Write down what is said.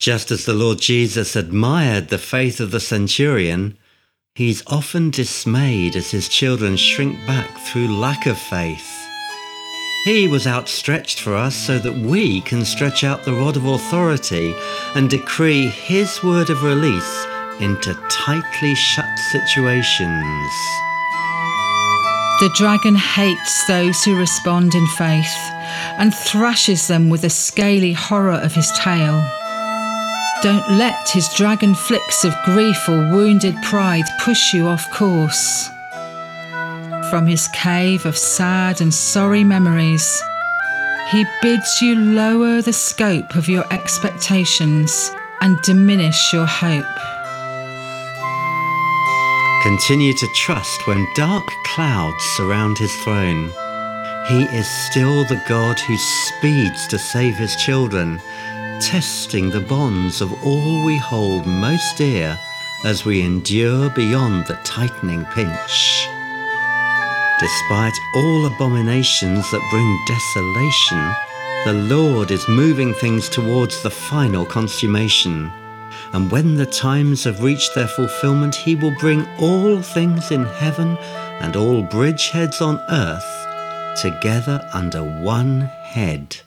Just as the Lord Jesus admired the faith of the centurion, he's often dismayed as his children shrink back through lack of faith. He was outstretched for us so that we can stretch out the rod of authority and decree His word of release into tightly shut situations. The dragon hates those who respond in faith and thrashes them with the scaly horror of his tail. Don't let his dragon flicks of grief or wounded pride push you off course. From his cave of sad and sorry memories, he bids you lower the scope of your expectations and diminish your hope. Continue to trust when dark clouds surround his throne. He is still the God who speeds to save his children, testing the bonds of all we hold most dear as we endure beyond the tightening pinch. Despite all abominations that bring desolation, the Lord is moving things towards the final consummation. And when the times have reached their fulfillment, he will bring all things in heaven and all bridgeheads on earth together under one head.